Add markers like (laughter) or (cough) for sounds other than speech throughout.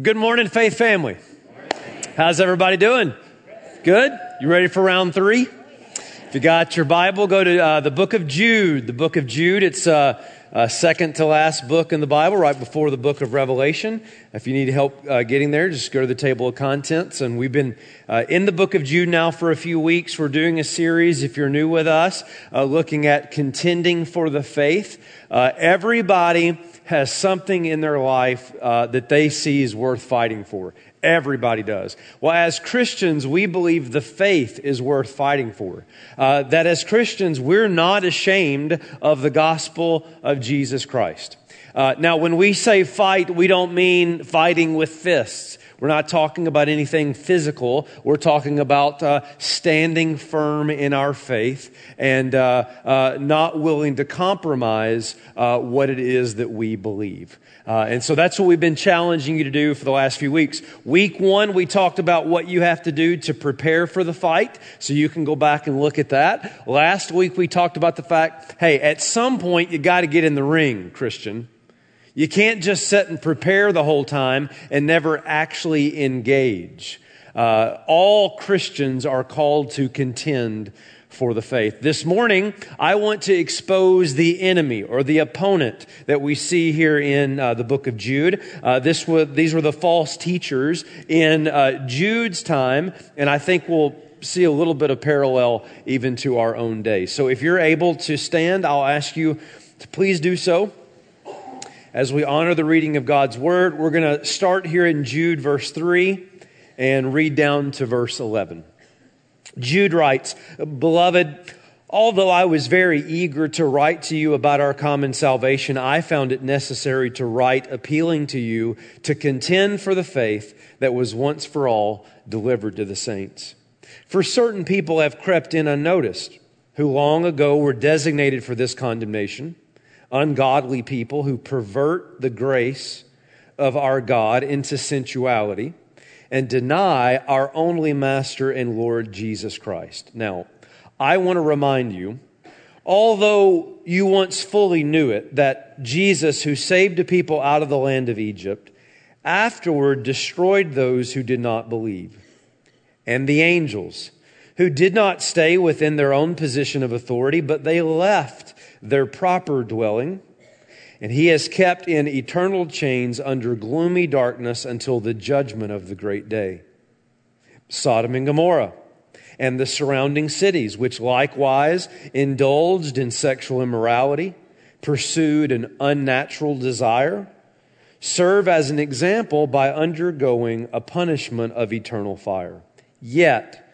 Good morning, Faith Family. How's everybody doing? Good? You ready for round three? If you got your Bible, go to uh, the book of Jude. The book of Jude, it's uh, uh, second to last book in the Bible, right before the book of Revelation. If you need help uh, getting there, just go to the table of contents. And we've been uh, in the book of Jude now for a few weeks. We're doing a series, if you're new with us, uh, looking at contending for the faith. Uh, everybody has something in their life uh, that they see is worth fighting for. Everybody does. Well, as Christians, we believe the faith is worth fighting for. Uh, that as Christians, we're not ashamed of the gospel of Jesus Christ. Uh, now, when we say fight, we don't mean fighting with fists. We're not talking about anything physical. We're talking about uh, standing firm in our faith and uh, uh, not willing to compromise uh, what it is that we believe. Uh, and so that's what we've been challenging you to do for the last few weeks. Week one, we talked about what you have to do to prepare for the fight, so you can go back and look at that. Last week, we talked about the fact hey, at some point, you got to get in the ring, Christian. You can't just sit and prepare the whole time and never actually engage. Uh, all Christians are called to contend for the faith. This morning, I want to expose the enemy or the opponent that we see here in uh, the book of Jude. Uh, this was, these were the false teachers in uh, Jude's time, and I think we'll see a little bit of parallel even to our own day. So if you're able to stand, I'll ask you to please do so as we honor the reading of God's word. We're going to start here in Jude, verse 3, and read down to verse 11. Jude writes, Beloved, although I was very eager to write to you about our common salvation, I found it necessary to write appealing to you to contend for the faith that was once for all delivered to the saints. For certain people have crept in unnoticed, who long ago were designated for this condemnation ungodly people who pervert the grace of our God into sensuality and deny our only Master and Lord Jesus Christ. Now, I want to remind you, although you once fully knew it, that Jesus, who saved a people out of the land of Egypt, afterward destroyed those who did not believe, and the angels, who did not stay within their own position of authority, but they left their proper dwelling, and he has kept in eternal chains under gloomy darkness until the judgment of the great day. Sodom and Gomorrah and the surrounding cities, which likewise indulged in sexual immorality, pursued an unnatural desire, serve as an example by undergoing a punishment of eternal fire. Yet,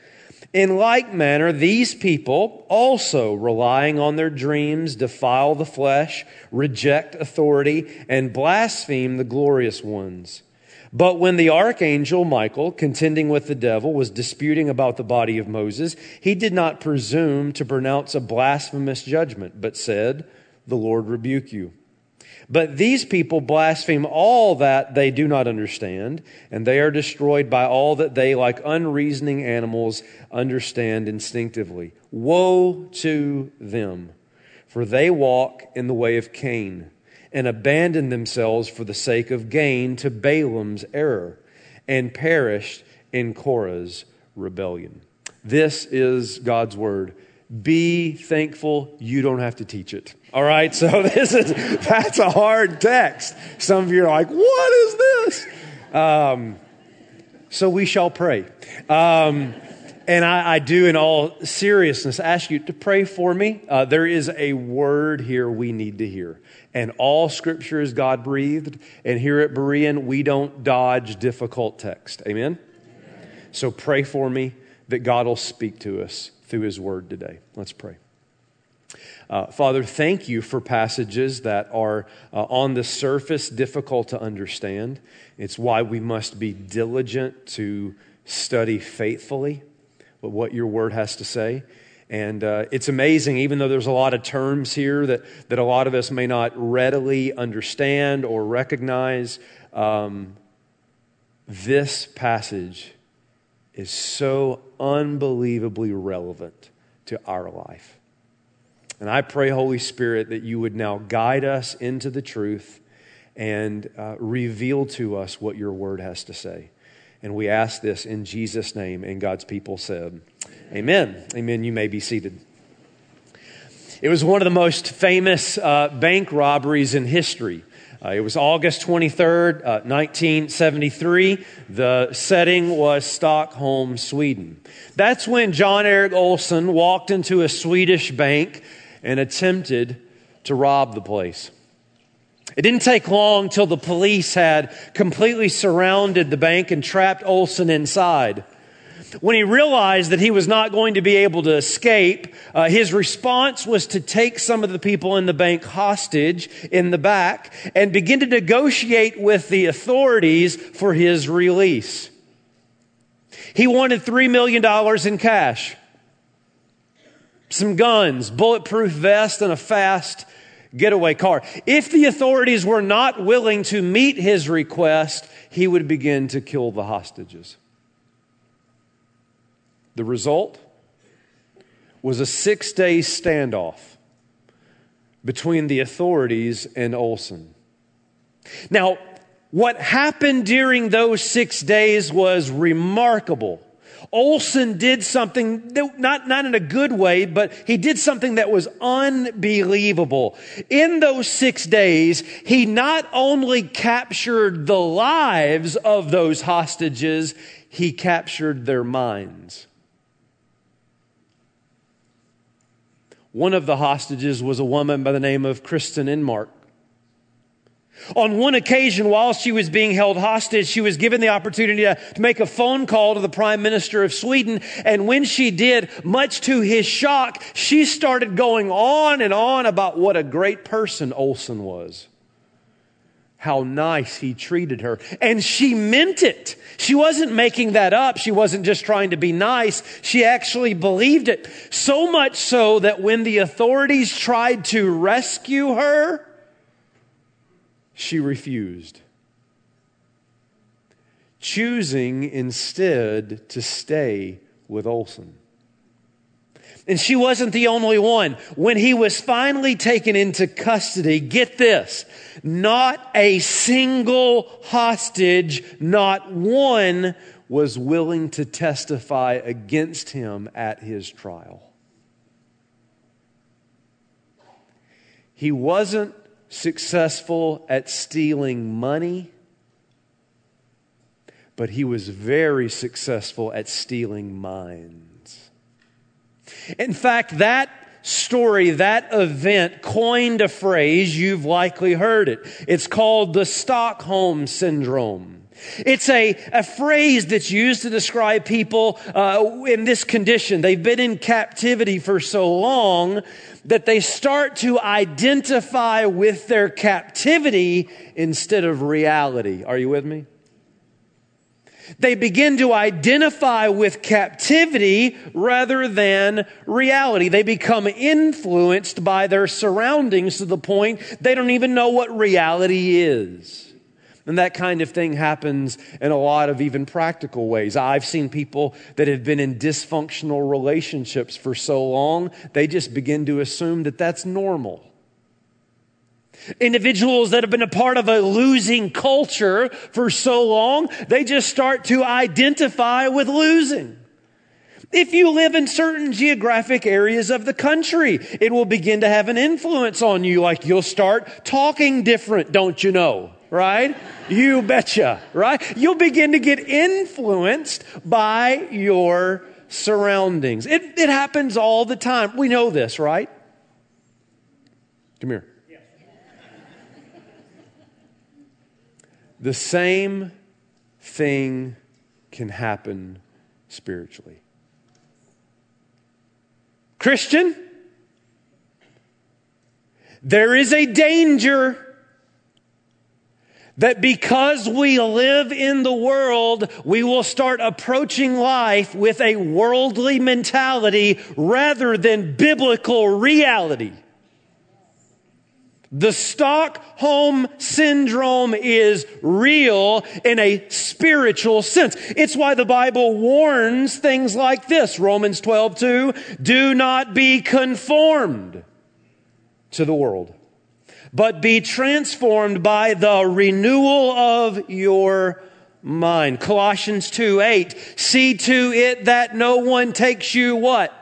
in like manner, these people also, relying on their dreams, defile the flesh, reject authority, and blaspheme the glorious ones. But when the archangel Michael, contending with the devil, was disputing about the body of Moses, he did not presume to pronounce a blasphemous judgment, but said, The Lord rebuke you. But these people blaspheme all that they do not understand, and they are destroyed by all that they, like unreasoning animals, understand instinctively. Woe to them, for they walk in the way of Cain and abandon themselves for the sake of gain to Balaam's error and perished in Korah's rebellion. This is God's word. Be thankful you don't have to teach it. All right, so (laughs) this is that's a hard text. Some of you are like, "What is this?" Um, so we shall pray. Um, and I, I, do, in all seriousness, ask you to pray for me. Uh, there is a word here we need to hear. And all scripture is God breathed. And here at Berean, we don't dodge difficult text. Amen? Amen? So pray for me that God will speak to us through his word today. Let's pray. Uh, Father, thank you for passages that are uh, on the surface difficult to understand. It's why we must be diligent to study faithfully what your word has to say. And uh, it's amazing, even though there's a lot of terms here that, that a lot of us may not readily understand or recognize, um, this passage is so unbelievably relevant to our life. And I pray, Holy Spirit, that you would now guide us into the truth and uh, reveal to us what your word has to say. And we ask this in Jesus' name. And God's people said, Amen. Amen. You may be seated. It was one of the most famous uh, bank robberies in history. Uh, it was August 23rd, uh, 1973. The setting was Stockholm, Sweden. That's when John Eric Olsson walked into a Swedish bank and attempted to rob the place. It didn't take long till the police had completely surrounded the bank and trapped Olsson inside. When he realized that he was not going to be able to escape, uh, his response was to take some of the people in the bank hostage in the back and begin to negotiate with the authorities for his release. He wanted $3 million in cash, some guns, bulletproof vest, and a fast getaway car. If the authorities were not willing to meet his request, he would begin to kill the hostages. The result was a six day standoff between the authorities and Olsson. Now, what happened during those six days was remarkable. Olsson did something, not, not in a good way, but he did something that was unbelievable. In those six days, he not only captured the lives of those hostages, he captured their minds. One of the hostages was a woman by the name of Kristin Enmark. On one occasion, while she was being held hostage, she was given the opportunity to, to, make a phone call to the Prime Minister of Sweden. And when she did, much to his shock, she started going on and on about what a great person Olsson was how nice he treated her. And she meant it. She wasn't making that up. She wasn't just trying to be nice. She actually believed it. So much so that when the authorities tried to rescue her, she refused. Choosing instead to stay with Olsson. And she wasn't the only one. When he was finally taken into custody, get this, not a single hostage, not one was willing to testify against him at his trial. He wasn't successful at stealing money, but he was very successful at stealing minds. In fact, that story, that event coined a phrase, you've likely heard it. It's called the Stockholm Syndrome. It's a, a phrase that's used to describe people uh, in this condition. They've been in captivity for so long that they start to identify with their captivity instead of reality. Are you with me? They begin to identify with captivity rather than reality. They become influenced by their surroundings to the point they don't even know what reality is. And that kind of thing happens in a lot of even practical ways. I've seen people that have been in dysfunctional relationships for so long, they just begin to assume that that's normal. Individuals that have been a part of a losing culture for so long, they just start to identify with losing. If you live in certain geographic areas of the country, it will begin to have an influence on you. Like you'll start talking different, don't you know? Right? You betcha, right? You'll begin to get influenced by your surroundings. It, it happens all the time. We know this, right? Come here. The same thing can happen spiritually. Christian, there is a danger that because we live in the world, we will start approaching life with a worldly mentality rather than biblical reality. The Stockholm syndrome is real in a spiritual sense. It's why the Bible warns things like this. Romans 12, 2, do not be conformed to the world, but be transformed by the renewal of your mind. Colossians 2 8. See to it that no one takes you what?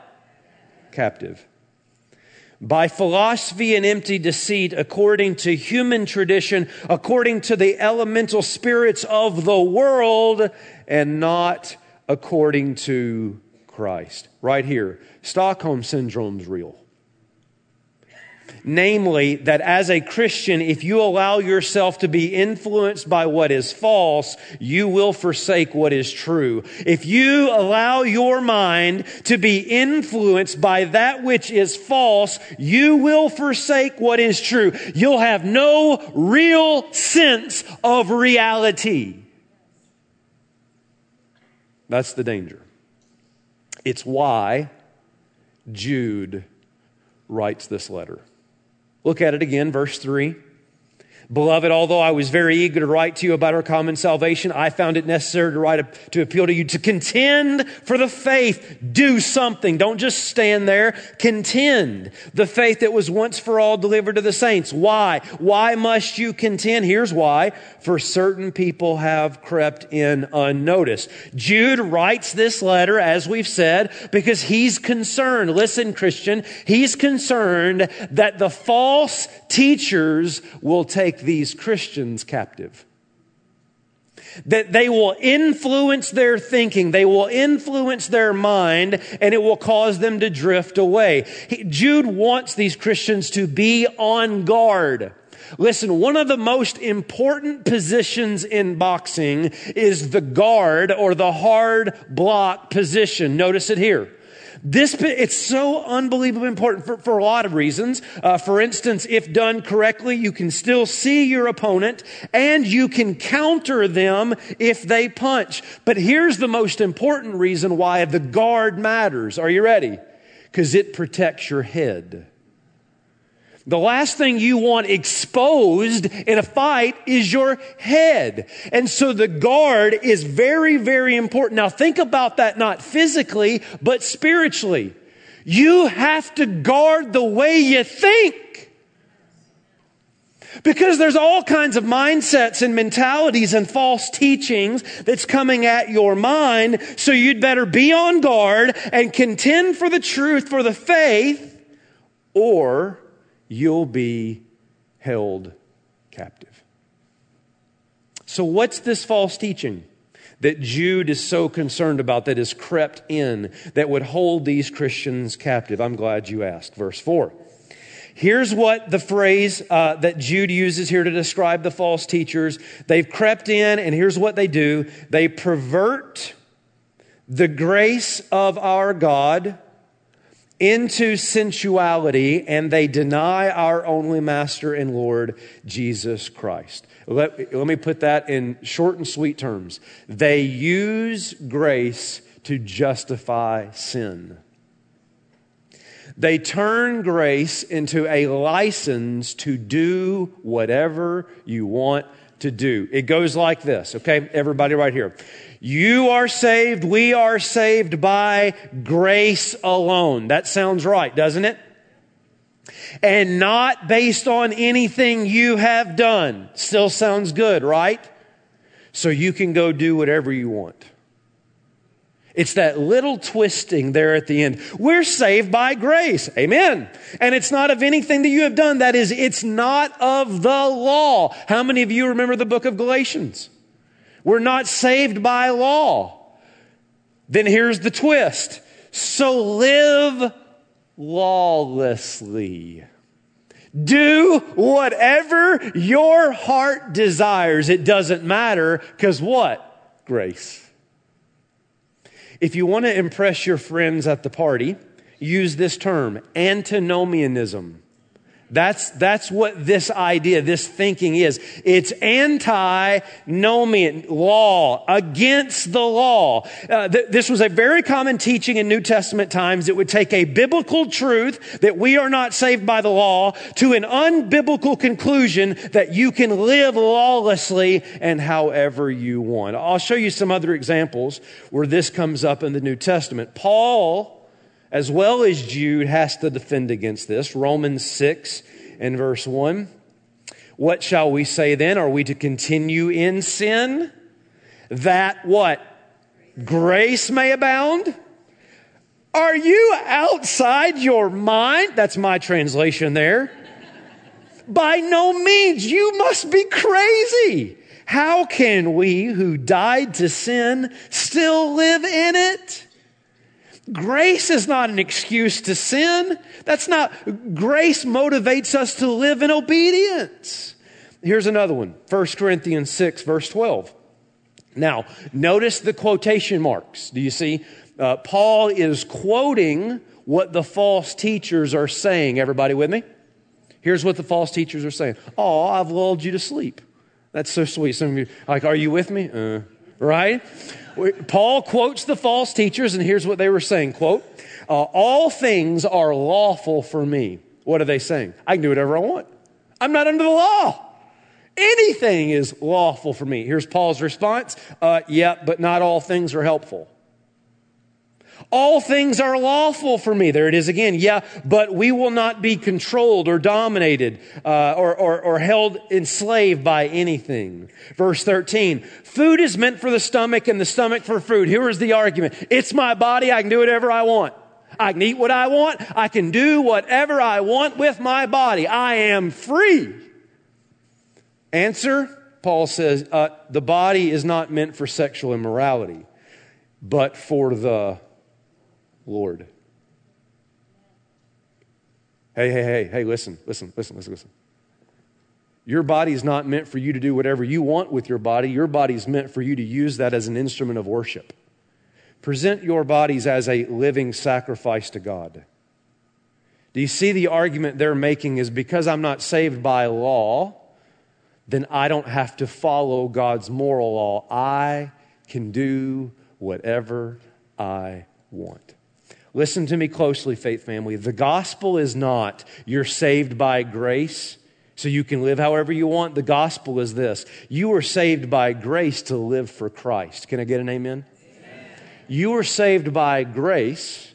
Captive. By philosophy and empty deceit, according to human tradition, according to the elemental spirits of the world, and not according to Christ. Right here. Stockholm Syndrome's real. Namely, that as a Christian, if you allow yourself to be influenced by what is false, you will forsake what is true. If you allow your mind to be influenced by that which is false, you will forsake what is true. You'll have no real sense of reality. That's the danger. It's why Jude writes this letter. Look at it again, verse 3. Beloved, although I was very eager to write to you about our common salvation, I found it necessary to write a, to appeal to you to contend for the faith. Do something. Don't just stand there. Contend the faith that was once for all delivered to the saints. Why? Why must you contend? Here's why. For certain people have crept in unnoticed. Jude writes this letter, as we've said, because he's concerned. Listen, Christian, he's concerned that the false teachers will take these Christians captive. That they will influence their thinking, they will influence their mind, and it will cause them to drift away. He, Jude wants these Christians to be on guard. Listen, one of the most important positions in boxing is the guard or the hard block position. Notice it here. This, it's so unbelievably important for, for a lot of reasons. Uh, for instance, if done correctly, you can still see your opponent and you can counter them if they punch. But here's the most important reason why the guard matters. Are you ready? Because it protects your head. The last thing you want exposed in a fight is your head. And so the guard is very, very important. Now think about that not physically, but spiritually. You have to guard the way you think. Because there's all kinds of mindsets and mentalities and false teachings that's coming at your mind. So you'd better be on guard and contend for the truth, for the faith, or you'll be held captive. So, what's this false teaching that Jude is so concerned about that has crept in that would hold these Christians captive? I'm glad you asked. Verse 4. Here's what the phrase uh, that Jude uses here to describe the false teachers. They've crept in, and here's what they do they pervert the grace of our God into sensuality and they deny our only master and Lord, Jesus Christ. Let, let me put that in short and sweet terms. They use grace to justify sin. They turn grace into a license to do whatever you want to do. It goes like this, okay? Everybody right here. You are saved, we are saved by grace alone. That sounds right, doesn't it? And not based on anything you have done. Still sounds good, right? So you can go do whatever you want. It's that little twisting there at the end. We're saved by grace. Amen. And it's not of anything that you have done. That is, it's not of the law. How many of you remember the book of Galatians? We're not saved by law. Then here's the twist. So live lawlessly. Do whatever your heart desires. It doesn't matter because what? Grace. If you want to impress your friends at the party, use this term antinomianism. That's, that's what this idea, this thinking is. It's anti-nomian law, against the law. Uh, th- this was a very common teaching in New Testament times. It would take a biblical truth that we are not saved by the law to an unbiblical conclusion that you can live lawlessly and however you want. I'll show you some other examples where this comes up in the New Testament. Paul, as well as Jude has to defend against this. Romans 6 and verse 1. What shall we say then? Are we to continue in sin? That what? Grace may abound? Are you outside your mind? That's my translation there. By no means. You must be crazy. How can we who died to sin still live in it? Grace is not an excuse to sin. That's not, grace motivates us to live in obedience. Here's another one 1 Corinthians 6, verse 12. Now, notice the quotation marks. Do you see? Uh, Paul is quoting what the false teachers are saying. Everybody with me? Here's what the false teachers are saying. Oh, I've lulled you to sleep. That's so sweet. Some of you, like, are you with me? Uh, right? Paul quotes the false teachers, and here's what they were saying quote, uh, All things are lawful for me. What are they saying? I can do whatever I want. I'm not under the law. Anything is lawful for me. Here's Paul's response uh, Yeah, but not all things are helpful. All things are lawful for me. There it is again. Yeah, but we will not be controlled or dominated uh, or, or, or held enslaved by anything. Verse 13 Food is meant for the stomach and the stomach for food. Here is the argument it's my body. I can do whatever I want. I can eat what I want. I can do whatever I want with my body. I am free. Answer Paul says uh, the body is not meant for sexual immorality, but for the Lord. Hey, hey, hey, hey, listen, listen, listen, listen, listen. Your body is not meant for you to do whatever you want with your body. Your body is meant for you to use that as an instrument of worship. Present your bodies as a living sacrifice to God. Do you see the argument they're making is because I'm not saved by law, then I don't have to follow God's moral law. I can do whatever I want. Listen to me closely, faith family. The gospel is not you're saved by grace so you can live however you want. The gospel is this you are saved by grace to live for Christ. Can I get an amen? amen. You are saved by grace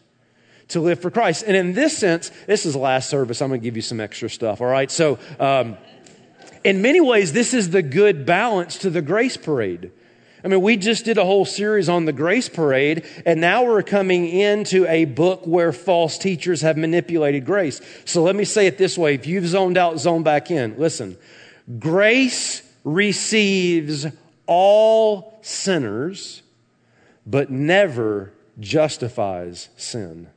to live for Christ. And in this sense, this is the last service. I'm going to give you some extra stuff, all right? So, um, in many ways, this is the good balance to the grace parade. I mean, we just did a whole series on the grace parade, and now we're coming into a book where false teachers have manipulated grace. So let me say it this way. If you've zoned out, zone back in. Listen. Grace receives all sinners, but never justifies sin.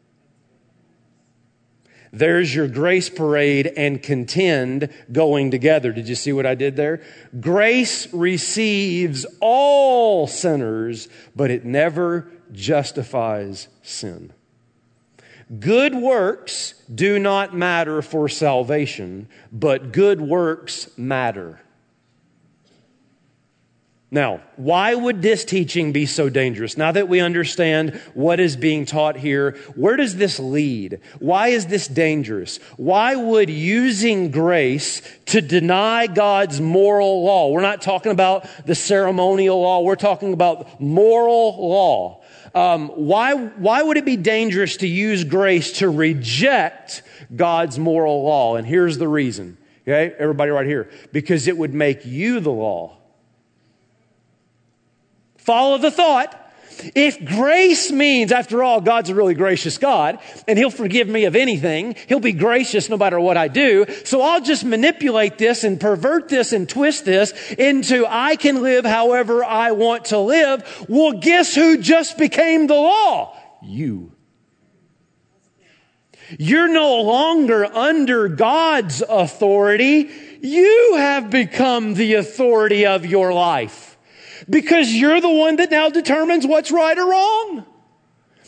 There's your grace parade and contend going together. Did you see what I did there? Grace receives all sinners, but it never justifies sin. Good works do not matter for salvation, but good works matter. Now, why would this teaching be so dangerous? Now that we understand what is being taught here, where does this lead? Why is this dangerous? Why would using grace to deny God's moral law? We're not talking about the ceremonial law, we're talking about moral law. Um, why, why would it be dangerous to use grace to reject God's moral law? And here's the reason. Okay, everybody right here. Because it would make you the law. Follow the thought. If grace means, after all, God's a really gracious God, and He'll forgive me of anything, He'll be gracious no matter what I do, so I'll just manipulate this and pervert this and twist this into I can live however I want to live. Well, guess who just became the law? You. You're no longer under God's authority. You have become the authority of your life because you're the one that now determines what's right or wrong.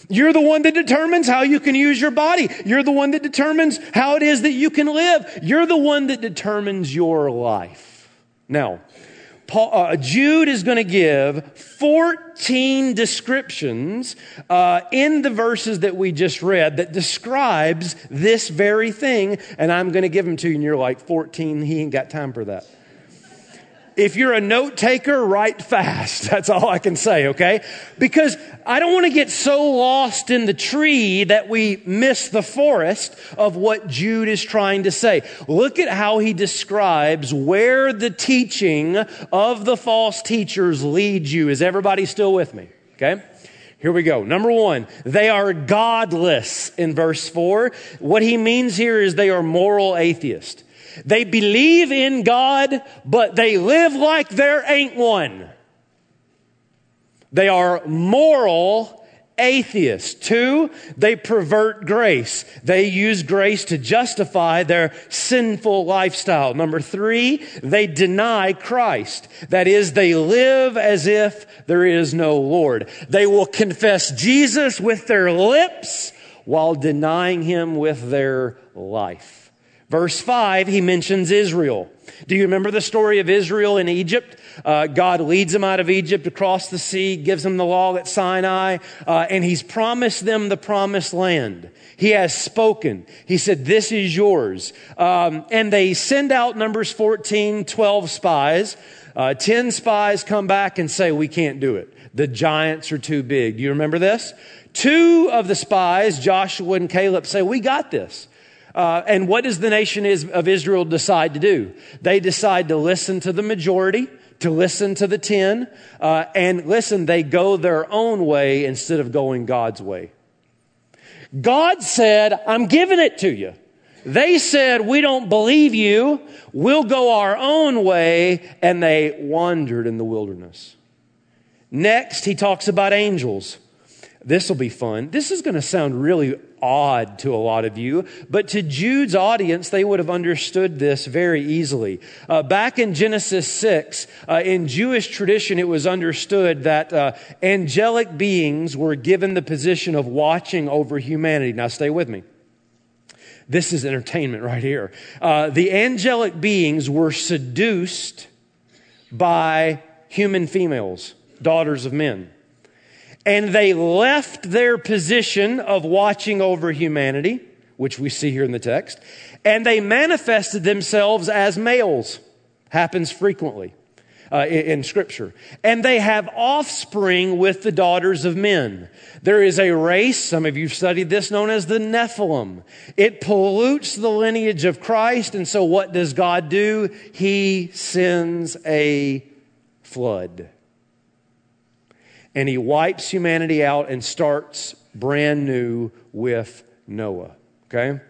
You're the one that determines how you can use your body. You're the one that determines how it is that you can live. You're the one that determines your life. Now, Paul, uh, Jude is going to give 14 descriptions uh, in the verses that we just read that describes this very thing, and I'm going to give them to you, and you're like, 14, he ain't got time for that. If you're a note taker, write fast. (laughs) That's all I can say, okay? Because I don't want to get so lost in the tree that we miss the forest of what Jude is trying to say. Look at how he describes where the teaching of the false teachers leads you. Is everybody still with me? Okay? Here we go. Number one, they are godless in verse four. What he means here is they are moral atheists. They believe in God, but they live like there ain't one. They are moral atheists. Two, they pervert grace. They use grace to justify their sinful lifestyle. Number three, they deny Christ. That is, they live as if there is no Lord. They will confess Jesus with their lips while denying him with their life. Verse 5, he mentions Israel. Do you remember the story of Israel in Egypt? Uh, God leads them out of Egypt across the sea, gives them the law at Sinai, uh, and he's promised them the promised land. He has spoken. He said, This is yours. Um, and they send out Numbers 14, 12 spies. Uh, 10 spies come back and say, We can't do it. The giants are too big. Do you remember this? Two of the spies, Joshua and Caleb, say, We got this. Uh, and what does the nation of Israel decide to do? They decide to listen to the majority, to listen to the ten, uh, and listen, they go their own way instead of going God's way. God said, I'm giving it to you. They said, We don't believe you. We'll go our own way. And they wandered in the wilderness. Next, he talks about angels. This will be fun. This is going to sound really odd to a lot of you, but to Jude's audience, they would have understood this very easily. Uh, back in Genesis 6, uh, in Jewish tradition, it was understood that uh, angelic beings were given the position of watching over humanity. Now, stay with me. This is entertainment right here. Uh, the angelic beings were seduced by human females, daughters of men and they left their position of watching over humanity, which we see here in the text, and they manifested themselves as males. Happens frequently uh, in, in Scripture. And they have offspring with the daughters of men. There is a race, some of you have studied this, known as the Nephilim. It pollutes the lineage of Christ, and so what does God do? He sends a flood and he wipes humanity out and starts brand new with Noah. Okay?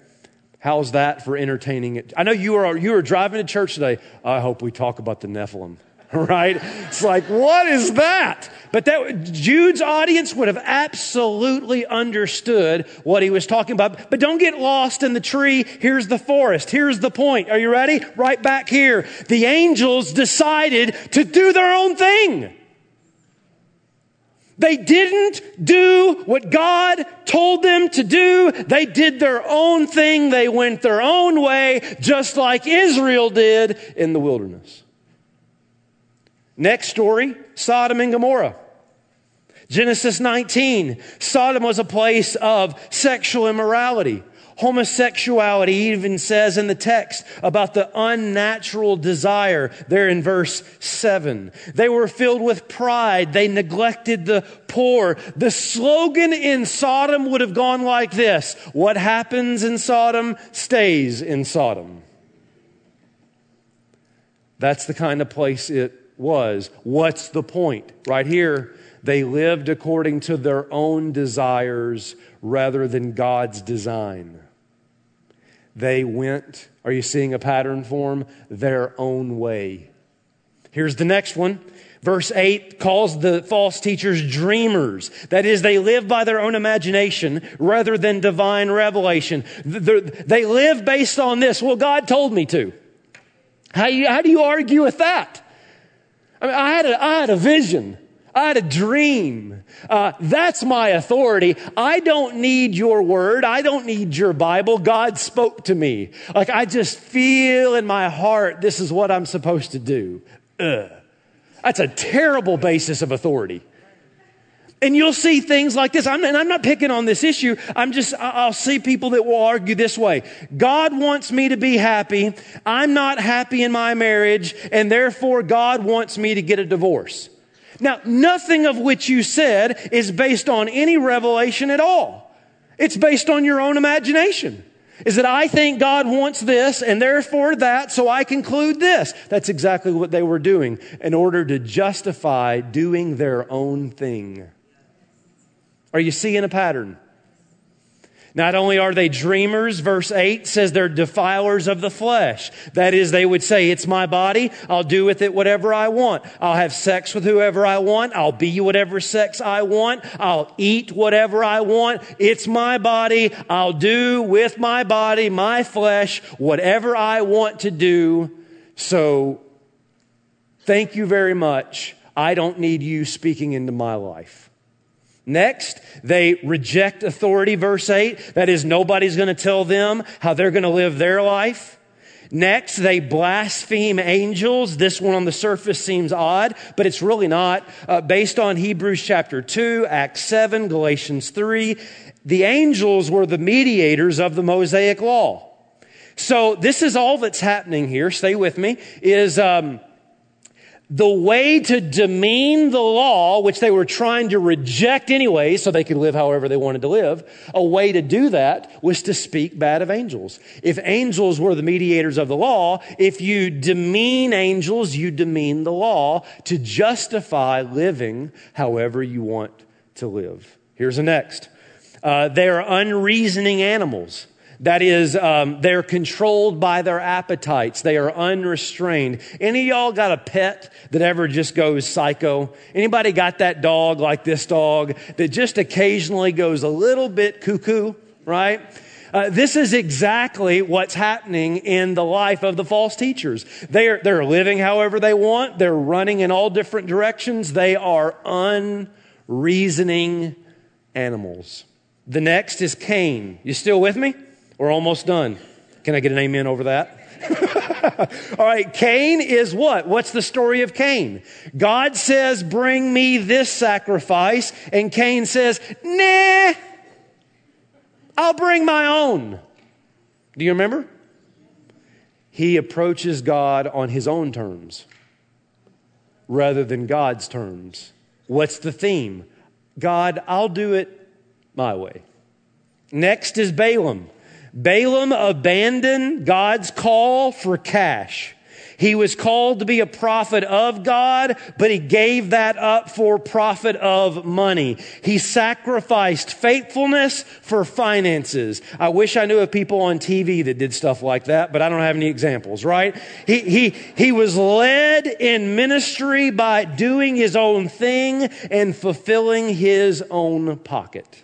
How's that for entertaining it? I know you are you are driving to church today. I hope we talk about the Nephilim. (laughs) Right? It's like, what is that? But that Jude's audience would have absolutely understood what he was talking about. But don't get lost in the tree. Here's the forest. Here's the point. Are you ready? Right back here. The angels decided to do their own thing. They didn't do what God told them to do. They did their own thing. They went their own way, just like Israel did in the wilderness. Next story Sodom and Gomorrah. Genesis 19. Sodom was a place of sexual immorality. Homosexuality even says in the text about the unnatural desire there in verse 7. They were filled with pride. They neglected the poor. The slogan in Sodom would have gone like this What happens in Sodom stays in Sodom. That's the kind of place it was. What's the point? Right here, they lived according to their own desires rather than God's design. They went, are you seeing a pattern form? Their own way. Here's the next one. Verse 8 calls the false teachers dreamers. That is, they live by their own imagination rather than divine revelation. They live based on this. Well, God told me to. How, you, how do you argue with that? I mean, I had a, I had a vision. I had a dream. Uh, that's my authority. I don't need your word. I don't need your Bible. God spoke to me. Like I just feel in my heart this is what I'm supposed to do. Ugh. That's a terrible basis of authority. And you'll see things like this. I'm, and I'm not picking on this issue. I'm just, I'll see people that will argue this way. God wants me to be happy. I'm not happy in my marriage, and therefore God wants me to get a divorce. Now, nothing of which you said is based on any revelation at all. It's based on your own imagination. Is that I think God wants this and therefore that, so I conclude this. That's exactly what they were doing in order to justify doing their own thing. Are you seeing a pattern? Not only are they dreamers, verse 8 says they're defilers of the flesh. That is, they would say, It's my body. I'll do with it whatever I want. I'll have sex with whoever I want. I'll be whatever sex I want. I'll eat whatever I want. It's my body. I'll do with my body, my flesh, whatever I want to do. So, thank you very much. I don't need you speaking into my life. Next, they reject authority, verse 8. That is, nobody's going to tell them how they're going to live their life. Next, they blaspheme angels. This one on the surface seems odd, but it's really not. Uh, based on Hebrews chapter 2, Acts 7, Galatians 3, the angels were the mediators of the Mosaic law. So this is all that's happening here. Stay with me. Is um, the way to demean the law, which they were trying to reject anyway, so they could live however they wanted to live, a way to do that was to speak bad of angels. If angels were the mediators of the law, if you demean angels, you demean the law to justify living however you want to live. Here's the next. Uh, they are unreasoning animals. That is, um, they're controlled by their appetites. They are unrestrained. Any y'all got a pet that ever just goes psycho? Anybody got that dog like this dog that just occasionally goes a little bit cuckoo, right? Uh, this is exactly what's happening in the life of the false teachers. They are, they're living however they want. They're running in all different directions. They are unreasoning animals. The next is Cain. You still with me? We're almost done. Can I get an amen over that? (laughs) All right, Cain is what? What's the story of Cain? God says, Bring me this sacrifice. And Cain says, Nah, I'll bring my own. Do you remember? He approaches God on his own terms rather than God's terms. What's the theme? God, I'll do it my way. Next is Balaam. Balaam abandoned God's call for cash. He was called to be a prophet of God, but he gave that up for profit of money. He sacrificed faithfulness for finances. I wish I knew of people on TV that did stuff like that, but I don't have any examples, right? He, he, he was led in ministry by doing his own thing and fulfilling his own pocket.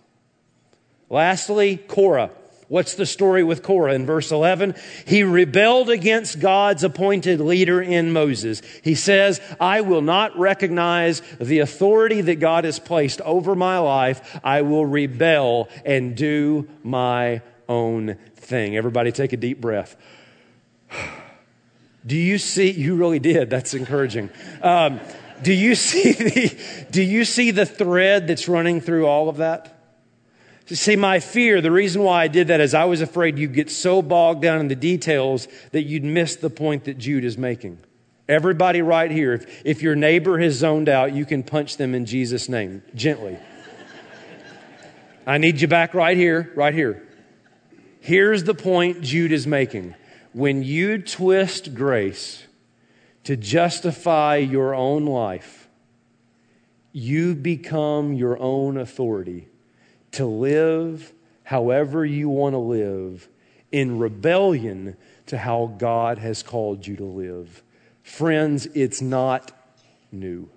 Lastly, Korah. What's the story with Korah in verse 11? He rebelled against God's appointed leader in Moses. He says, I will not recognize the authority that God has placed over my life. I will rebel and do my own thing. Everybody take a deep breath. (sighs) Do you see? You really did. That's encouraging. Um, do you see the, do you see the thread that's running through all of that? See, my fear, the reason why I did that is I was afraid you'd get so bogged down in the details that you'd miss the point that Jude is making. Everybody right here, if, if your neighbor has zoned out, you can punch them in Jesus' name, gently. I need you back right here, right here. Here's the point Jude is making. When you twist grace to justify your own life, you become your own authority to live however you want to live in rebellion to how God has called you to live. Friends, it's not new.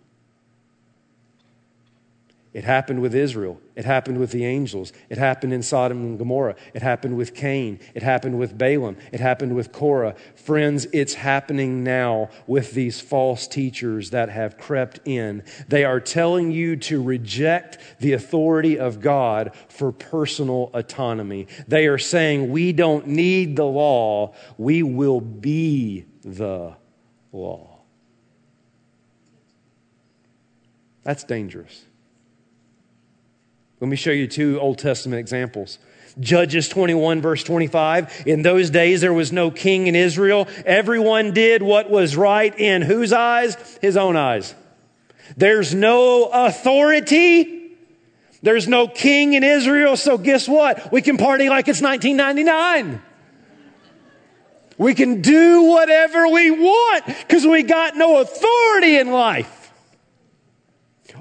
It happened with Israel. It happened with the angels. It happened in Sodom and Gomorrah. It happened with Cain. It happened with Balaam. It happened with Korah. Friends, it's happening now with these false teachers that have crept in. They are telling you to reject the authority of God for personal autonomy. They are saying, we don't need the law. We will be the law. That's dangerous. Let me show you two Old Testament examples. Judges 21, verse 25. In those days, there was no king in Israel. Everyone did what was right in whose eyes? His own eyes. There's no authority. There's no king in Israel. So guess what? We can party like it's 1999. We can do whatever we want because we got no authority in life.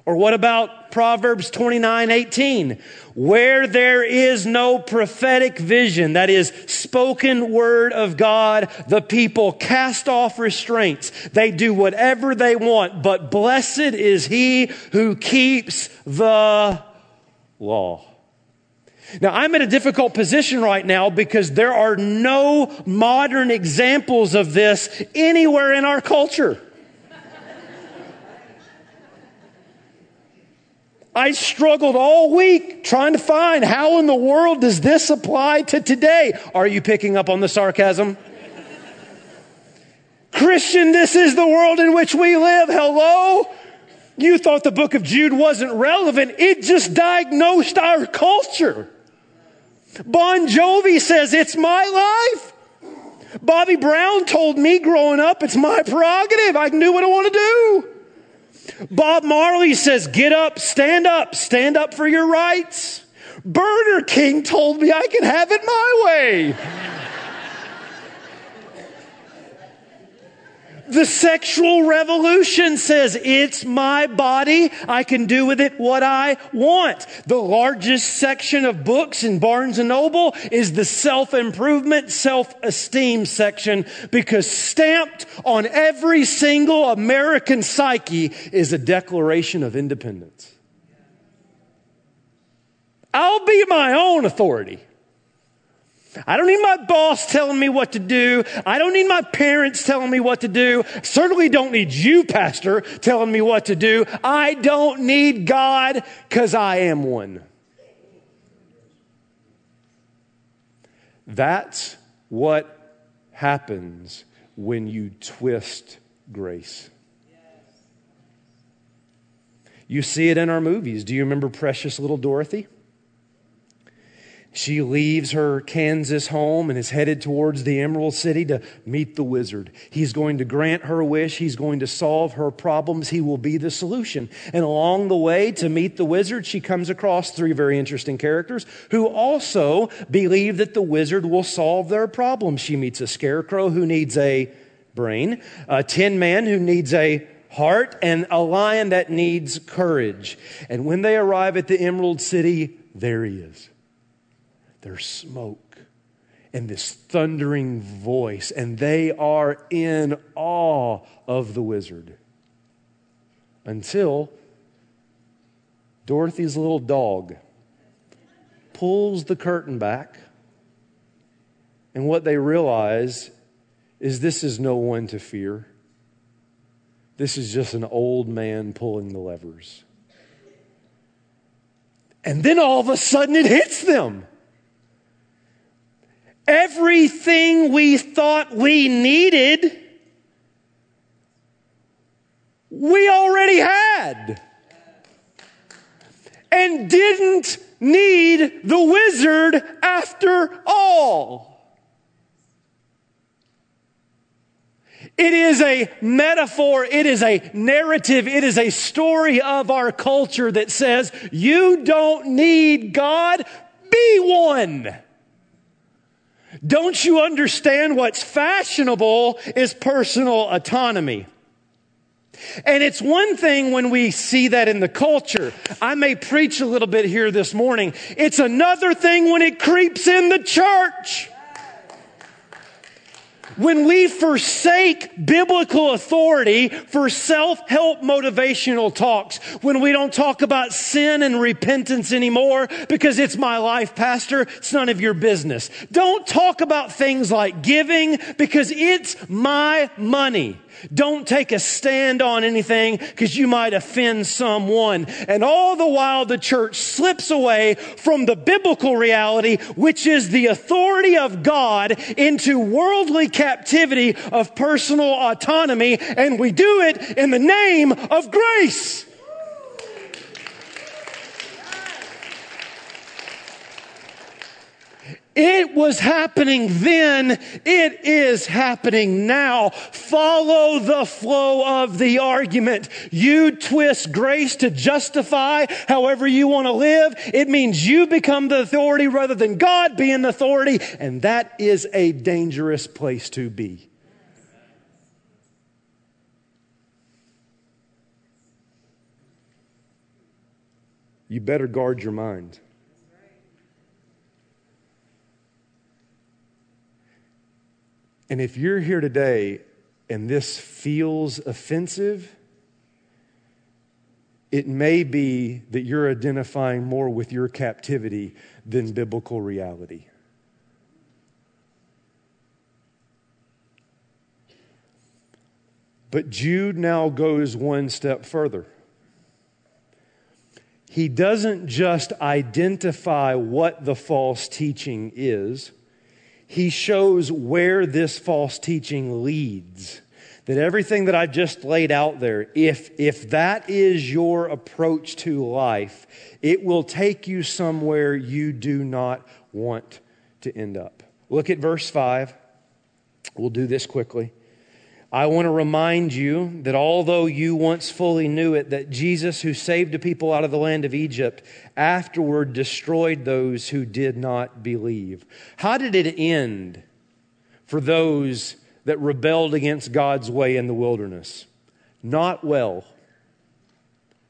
Or what about Proverbs 29 18? Where there is no prophetic vision, that is, spoken word of God, the people cast off restraints. They do whatever they want, but blessed is he who keeps the law. Now, I'm in a difficult position right now because there are no modern examples of this anywhere in our culture. I struggled all week trying to find how in the world does this apply to today? Are you picking up on the sarcasm? Christian, this is the world in which we live. Hello? You thought the book of Jude wasn't relevant. It just diagnosed our culture. Bon Jovi says, it's my life. Bobby Brown told me growing up, it's my prerogative. I can do what I want to do. Bob Marley says, get up, stand up, stand up for your rights. Burger King told me I can have it my way. The sexual revolution says it's my body. I can do with it what I want. The largest section of books in Barnes and Noble is the self-improvement, self-esteem section because stamped on every single American psyche is a declaration of independence. I'll be my own authority. I don't need my boss telling me what to do. I don't need my parents telling me what to do. Certainly don't need you, pastor, telling me what to do. I don't need God because I am one. That's what happens when you twist grace. You see it in our movies. Do you remember Precious Little Dorothy? She leaves her Kansas home and is headed towards the Emerald City to meet the wizard. He's going to grant her wish. He's going to solve her problems. He will be the solution. And along the way to meet the wizard, she comes across three very interesting characters who also believe that the wizard will solve their problems. She meets a scarecrow who needs a brain, a tin man who needs a heart, and a lion that needs courage. And when they arrive at the Emerald City, there he is there's smoke and this thundering voice, and they are in awe of the wizard. Until Dorothy's little dog pulls the curtain back, and what they realize is this is no one to fear. This is just an old man pulling the levers. And then all of a sudden it hits them. Everything we thought we needed, we already had. And didn't need the wizard after all. It is a metaphor. It is a narrative. It is a story of our culture that says you don't need God. Be one. Don't you understand what's fashionable is personal autonomy? And it's one thing when we see that in the culture. I may preach a little bit here this morning. It's another thing when it creeps in the church. When we forsake biblical authority for self-help motivational talks, when we don't talk about sin and repentance anymore because it's my life, pastor, it's none of your business. Don't talk about things like giving because it's my money. Don't take a stand on anything because you might offend someone. And all the while the church slips away from the biblical reality, which is the authority of God into worldly captivity of personal autonomy. And we do it in the name of grace. It was happening then. It is happening now. Follow the flow of the argument. You twist grace to justify however you want to live. It means you become the authority rather than God being the authority. And that is a dangerous place to be. You better guard your mind. And if you're here today and this feels offensive, it may be that you're identifying more with your captivity than biblical reality. But Jude now goes one step further. He doesn't just identify what the false teaching is he shows where this false teaching leads. That everything that I've just laid out there, if, if that is your approach to life, it will take you somewhere you do not want to end up. Look at verse 5. We'll do this quickly. I want to remind you that although you once fully knew it, that Jesus, who saved a people out of the land of Egypt, afterward destroyed those who did not believe. How did it end for those that rebelled against God's way in the wilderness? Not well.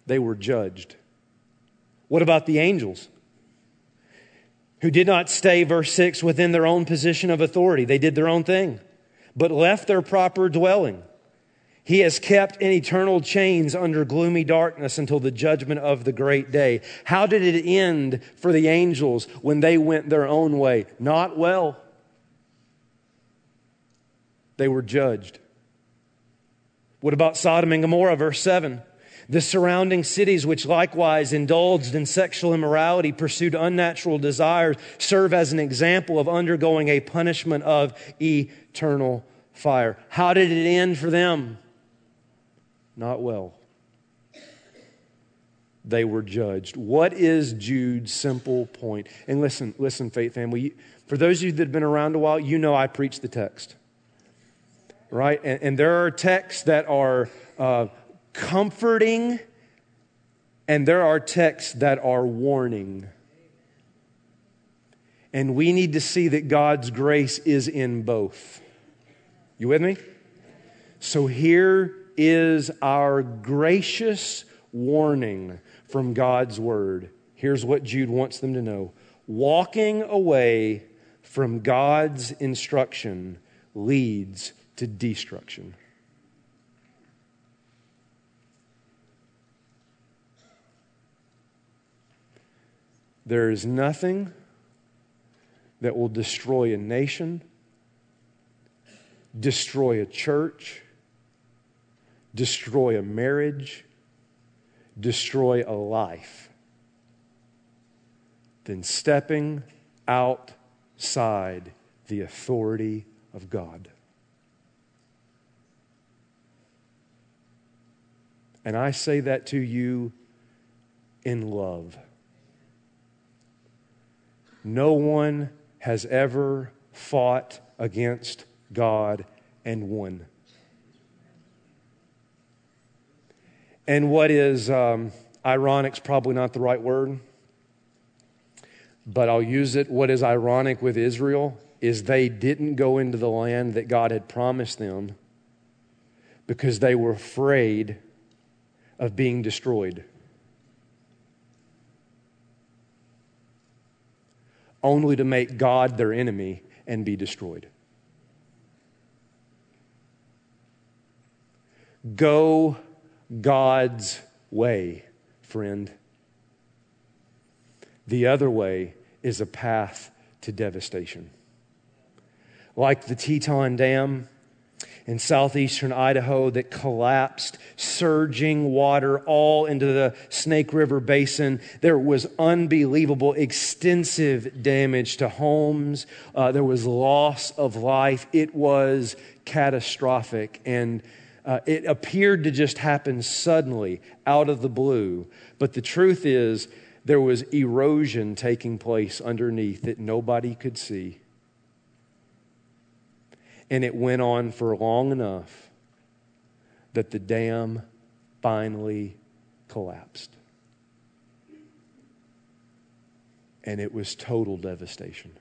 They were judged. What about the angels? Who did not stay, verse 6, within their own position of authority. They did their own thing but left their proper dwelling. He has kept in eternal chains under gloomy darkness until the judgment of the great day. How did it end for the angels when they went their own way? Not well. They were judged. What about Sodom and Gomorrah, verse 7? The surrounding cities, which likewise indulged in sexual immorality, pursued unnatural desires, serve as an example of undergoing a punishment of eternal fire. How did it end for them? Not well. They were judged. What is Jude's simple point? And listen, listen, faith family. For those of you that have been around a while, you know I preach the text. Right? And, and there are texts that are uh, comforting, and there are texts that are warning. And we need to see that God's grace is in both. You with me? So here is our gracious warning from God's word. Here's what Jude wants them to know walking away from God's instruction leads to destruction. There is nothing that will destroy a nation, destroy a church, destroy a marriage, destroy a life than stepping outside the authority of God. And I say that to you in love. No one has ever fought against God and one. And what is um, ironic is probably not the right word, but I'll use it. What is ironic with Israel is they didn't go into the land that God had promised them because they were afraid of being destroyed. only to make God their enemy and be destroyed. Go God's way, friend. The other way is a path to devastation. Like the Teton Dam, in southeastern Idaho that collapsed, surging water all into the Snake River Basin. There was unbelievable, extensive damage to homes. Uh, there was loss of life. It was catastrophic. And uh, it appeared to just happen suddenly out of the blue. But the truth is, there was erosion taking place underneath that nobody could see. And it went on for long enough that the dam finally collapsed. And it was total devastation.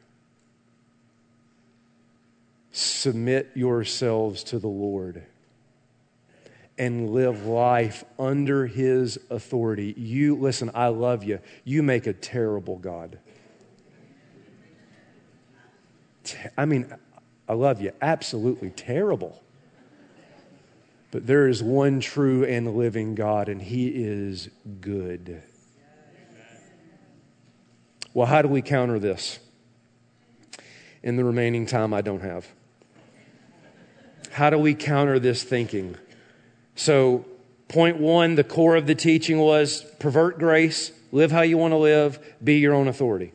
Submit yourselves to the Lord and live life under his authority. You, listen, I love you. You make a terrible God. I mean, I love you. Absolutely terrible. But there is one true and living God, and he is good. Well, how do we counter this? In the remaining time I don't have. How do we counter this thinking? So, point one, the core of the teaching was pervert grace, live how you want to live, be your own authority.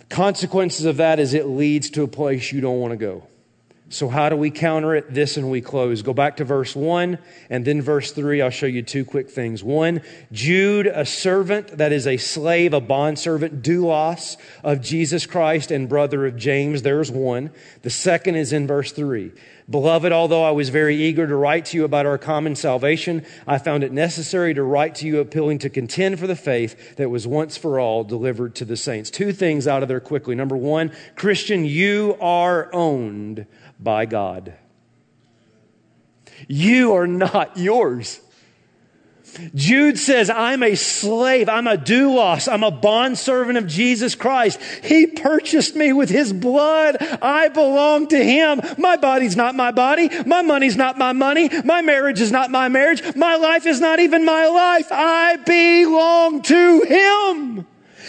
The consequences of that is it leads to a place you don't want to go. So, how do we counter it? This and we close. Go back to verse 1 and then verse 3. I'll show you two quick things. One, Jude, a servant, that is a slave, a bondservant, doulos of Jesus Christ and brother of James. There's one. The second is in verse 3. Beloved, although I was very eager to write to you about our common salvation, I found it necessary to write to you appealing to contend for the faith that was once for all delivered to the saints. Two things out of there quickly. Number one, Christian, you are owned by God. You are not yours. Jude says, I'm a slave. I'm a doulos. I'm a bondservant of Jesus Christ. He purchased me with his blood. I belong to him. My body's not my body. My money's not my money. My marriage is not my marriage. My life is not even my life. I belong to him.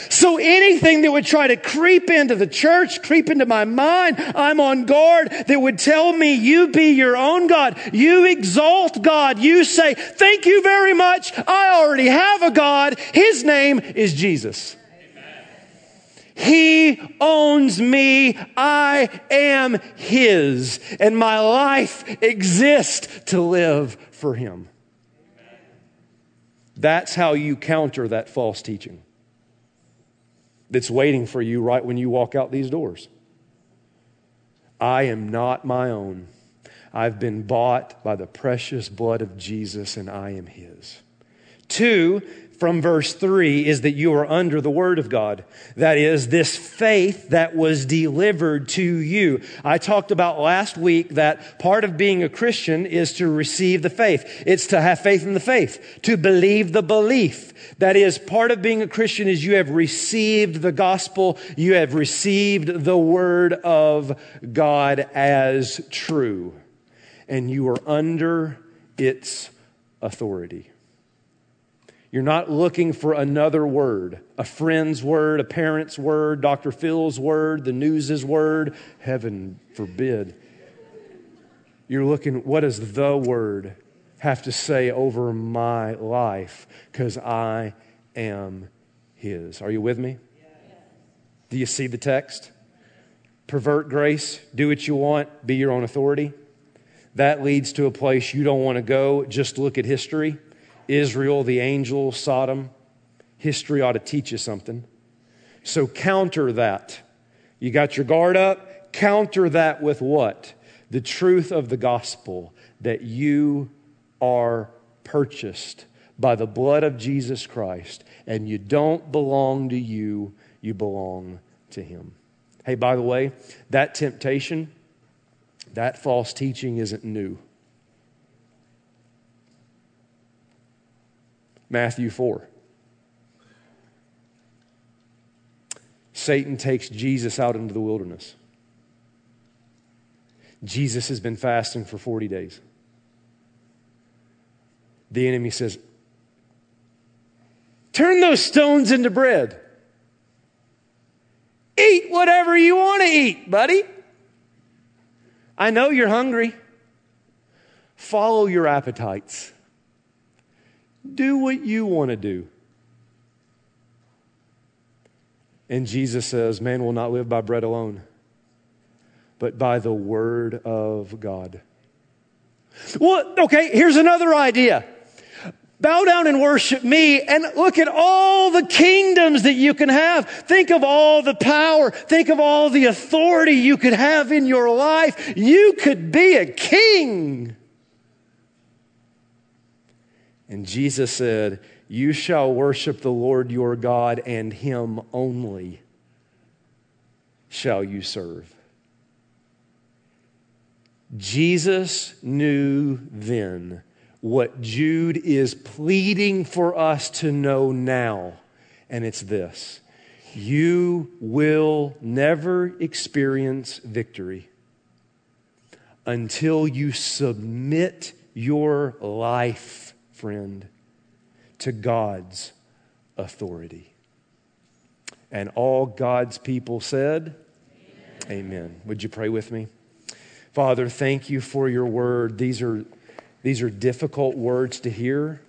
So anything that would try to creep into the church, creep into my mind, I'm on guard that would tell me you be your own God. You exalt God. You say, thank you very much. I already have a God. His name is Jesus. He owns me. I am His. And my life exists to live for Him. That's how you counter that false teaching that's waiting for you right when you walk out these doors. I am not my own. I've been bought by the precious blood of Jesus, and I am His. Two, from verse 3 is that you are under the Word of God. That is, this faith that was delivered to you. I talked about last week that part of being a Christian is to receive the faith. It's to have faith in the faith, to believe the belief. That is, part of being a Christian is you have received the gospel, you have received the Word of God as true, and you are under its authority. You're not looking for another word, a friend's word, a parent's word, Dr. Phil's word, the news's word. Heaven forbid. You're looking, what does the word have to say over my life? Because I am his. Are you with me? Do you see the text? Pervert grace, do what you want, be your own authority. That leads to a place you don't want to go. Just look at history. Israel, the angel, Sodom. History ought to teach you something. So counter that. You got your guard up. Counter that with what? The truth of the gospel that you are purchased by the blood of Jesus Christ and you don't belong to you, you belong to Him. Hey, by the way, that temptation, that false teaching isn't new. Matthew 4. Satan takes Jesus out into the wilderness. Jesus has been fasting for 40 days. The enemy says, Turn those stones into bread. Eat whatever you want to eat, buddy. I know you're hungry. Follow your appetites. Do what you want to do. And Jesus says, Man will not live by bread alone, but by the word of God. Well, okay, here's another idea. Bow down and worship me and look at all the kingdoms that you can have. Think of all the power. Think of all the authority you could have in your life. You could be a king. And Jesus said, You shall worship the Lord your God, and him only shall you serve. Jesus knew then what Jude is pleading for us to know now, and it's this you will never experience victory until you submit your life, friend, to God's authority. And all God's people said, Amen. Amen. Would you pray with me? Father, thank you for your word. These are, these are difficult words to hear,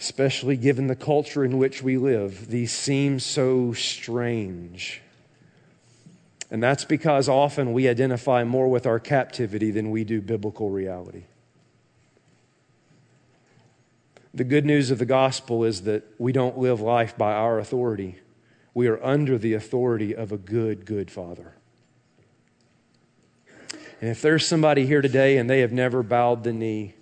especially given the culture in which we live. These seem so strange. And that's because often we identify more with our captivity than we do biblical reality. The good news of the gospel is that we don't live life by our authority. We are under the authority of a good, good Father. And if there's somebody here today and they have never bowed the knee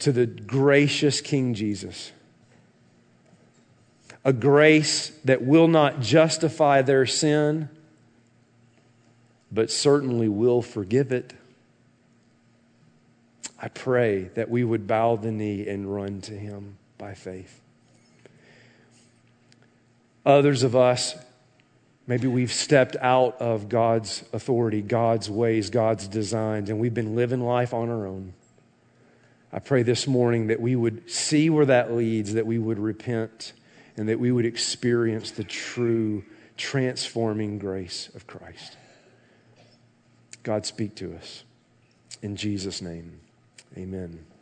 to the gracious King Jesus, a grace that will not justify their sin, but certainly will forgive it. I pray that we would bow the knee and run to him by faith. Others of us Maybe we've stepped out of God's authority, God's ways, God's designs, and we've been living life on our own. I pray this morning that we would see where that leads, that we would repent, and that we would experience the true transforming grace of Christ. God, speak to us. In Jesus' name, amen.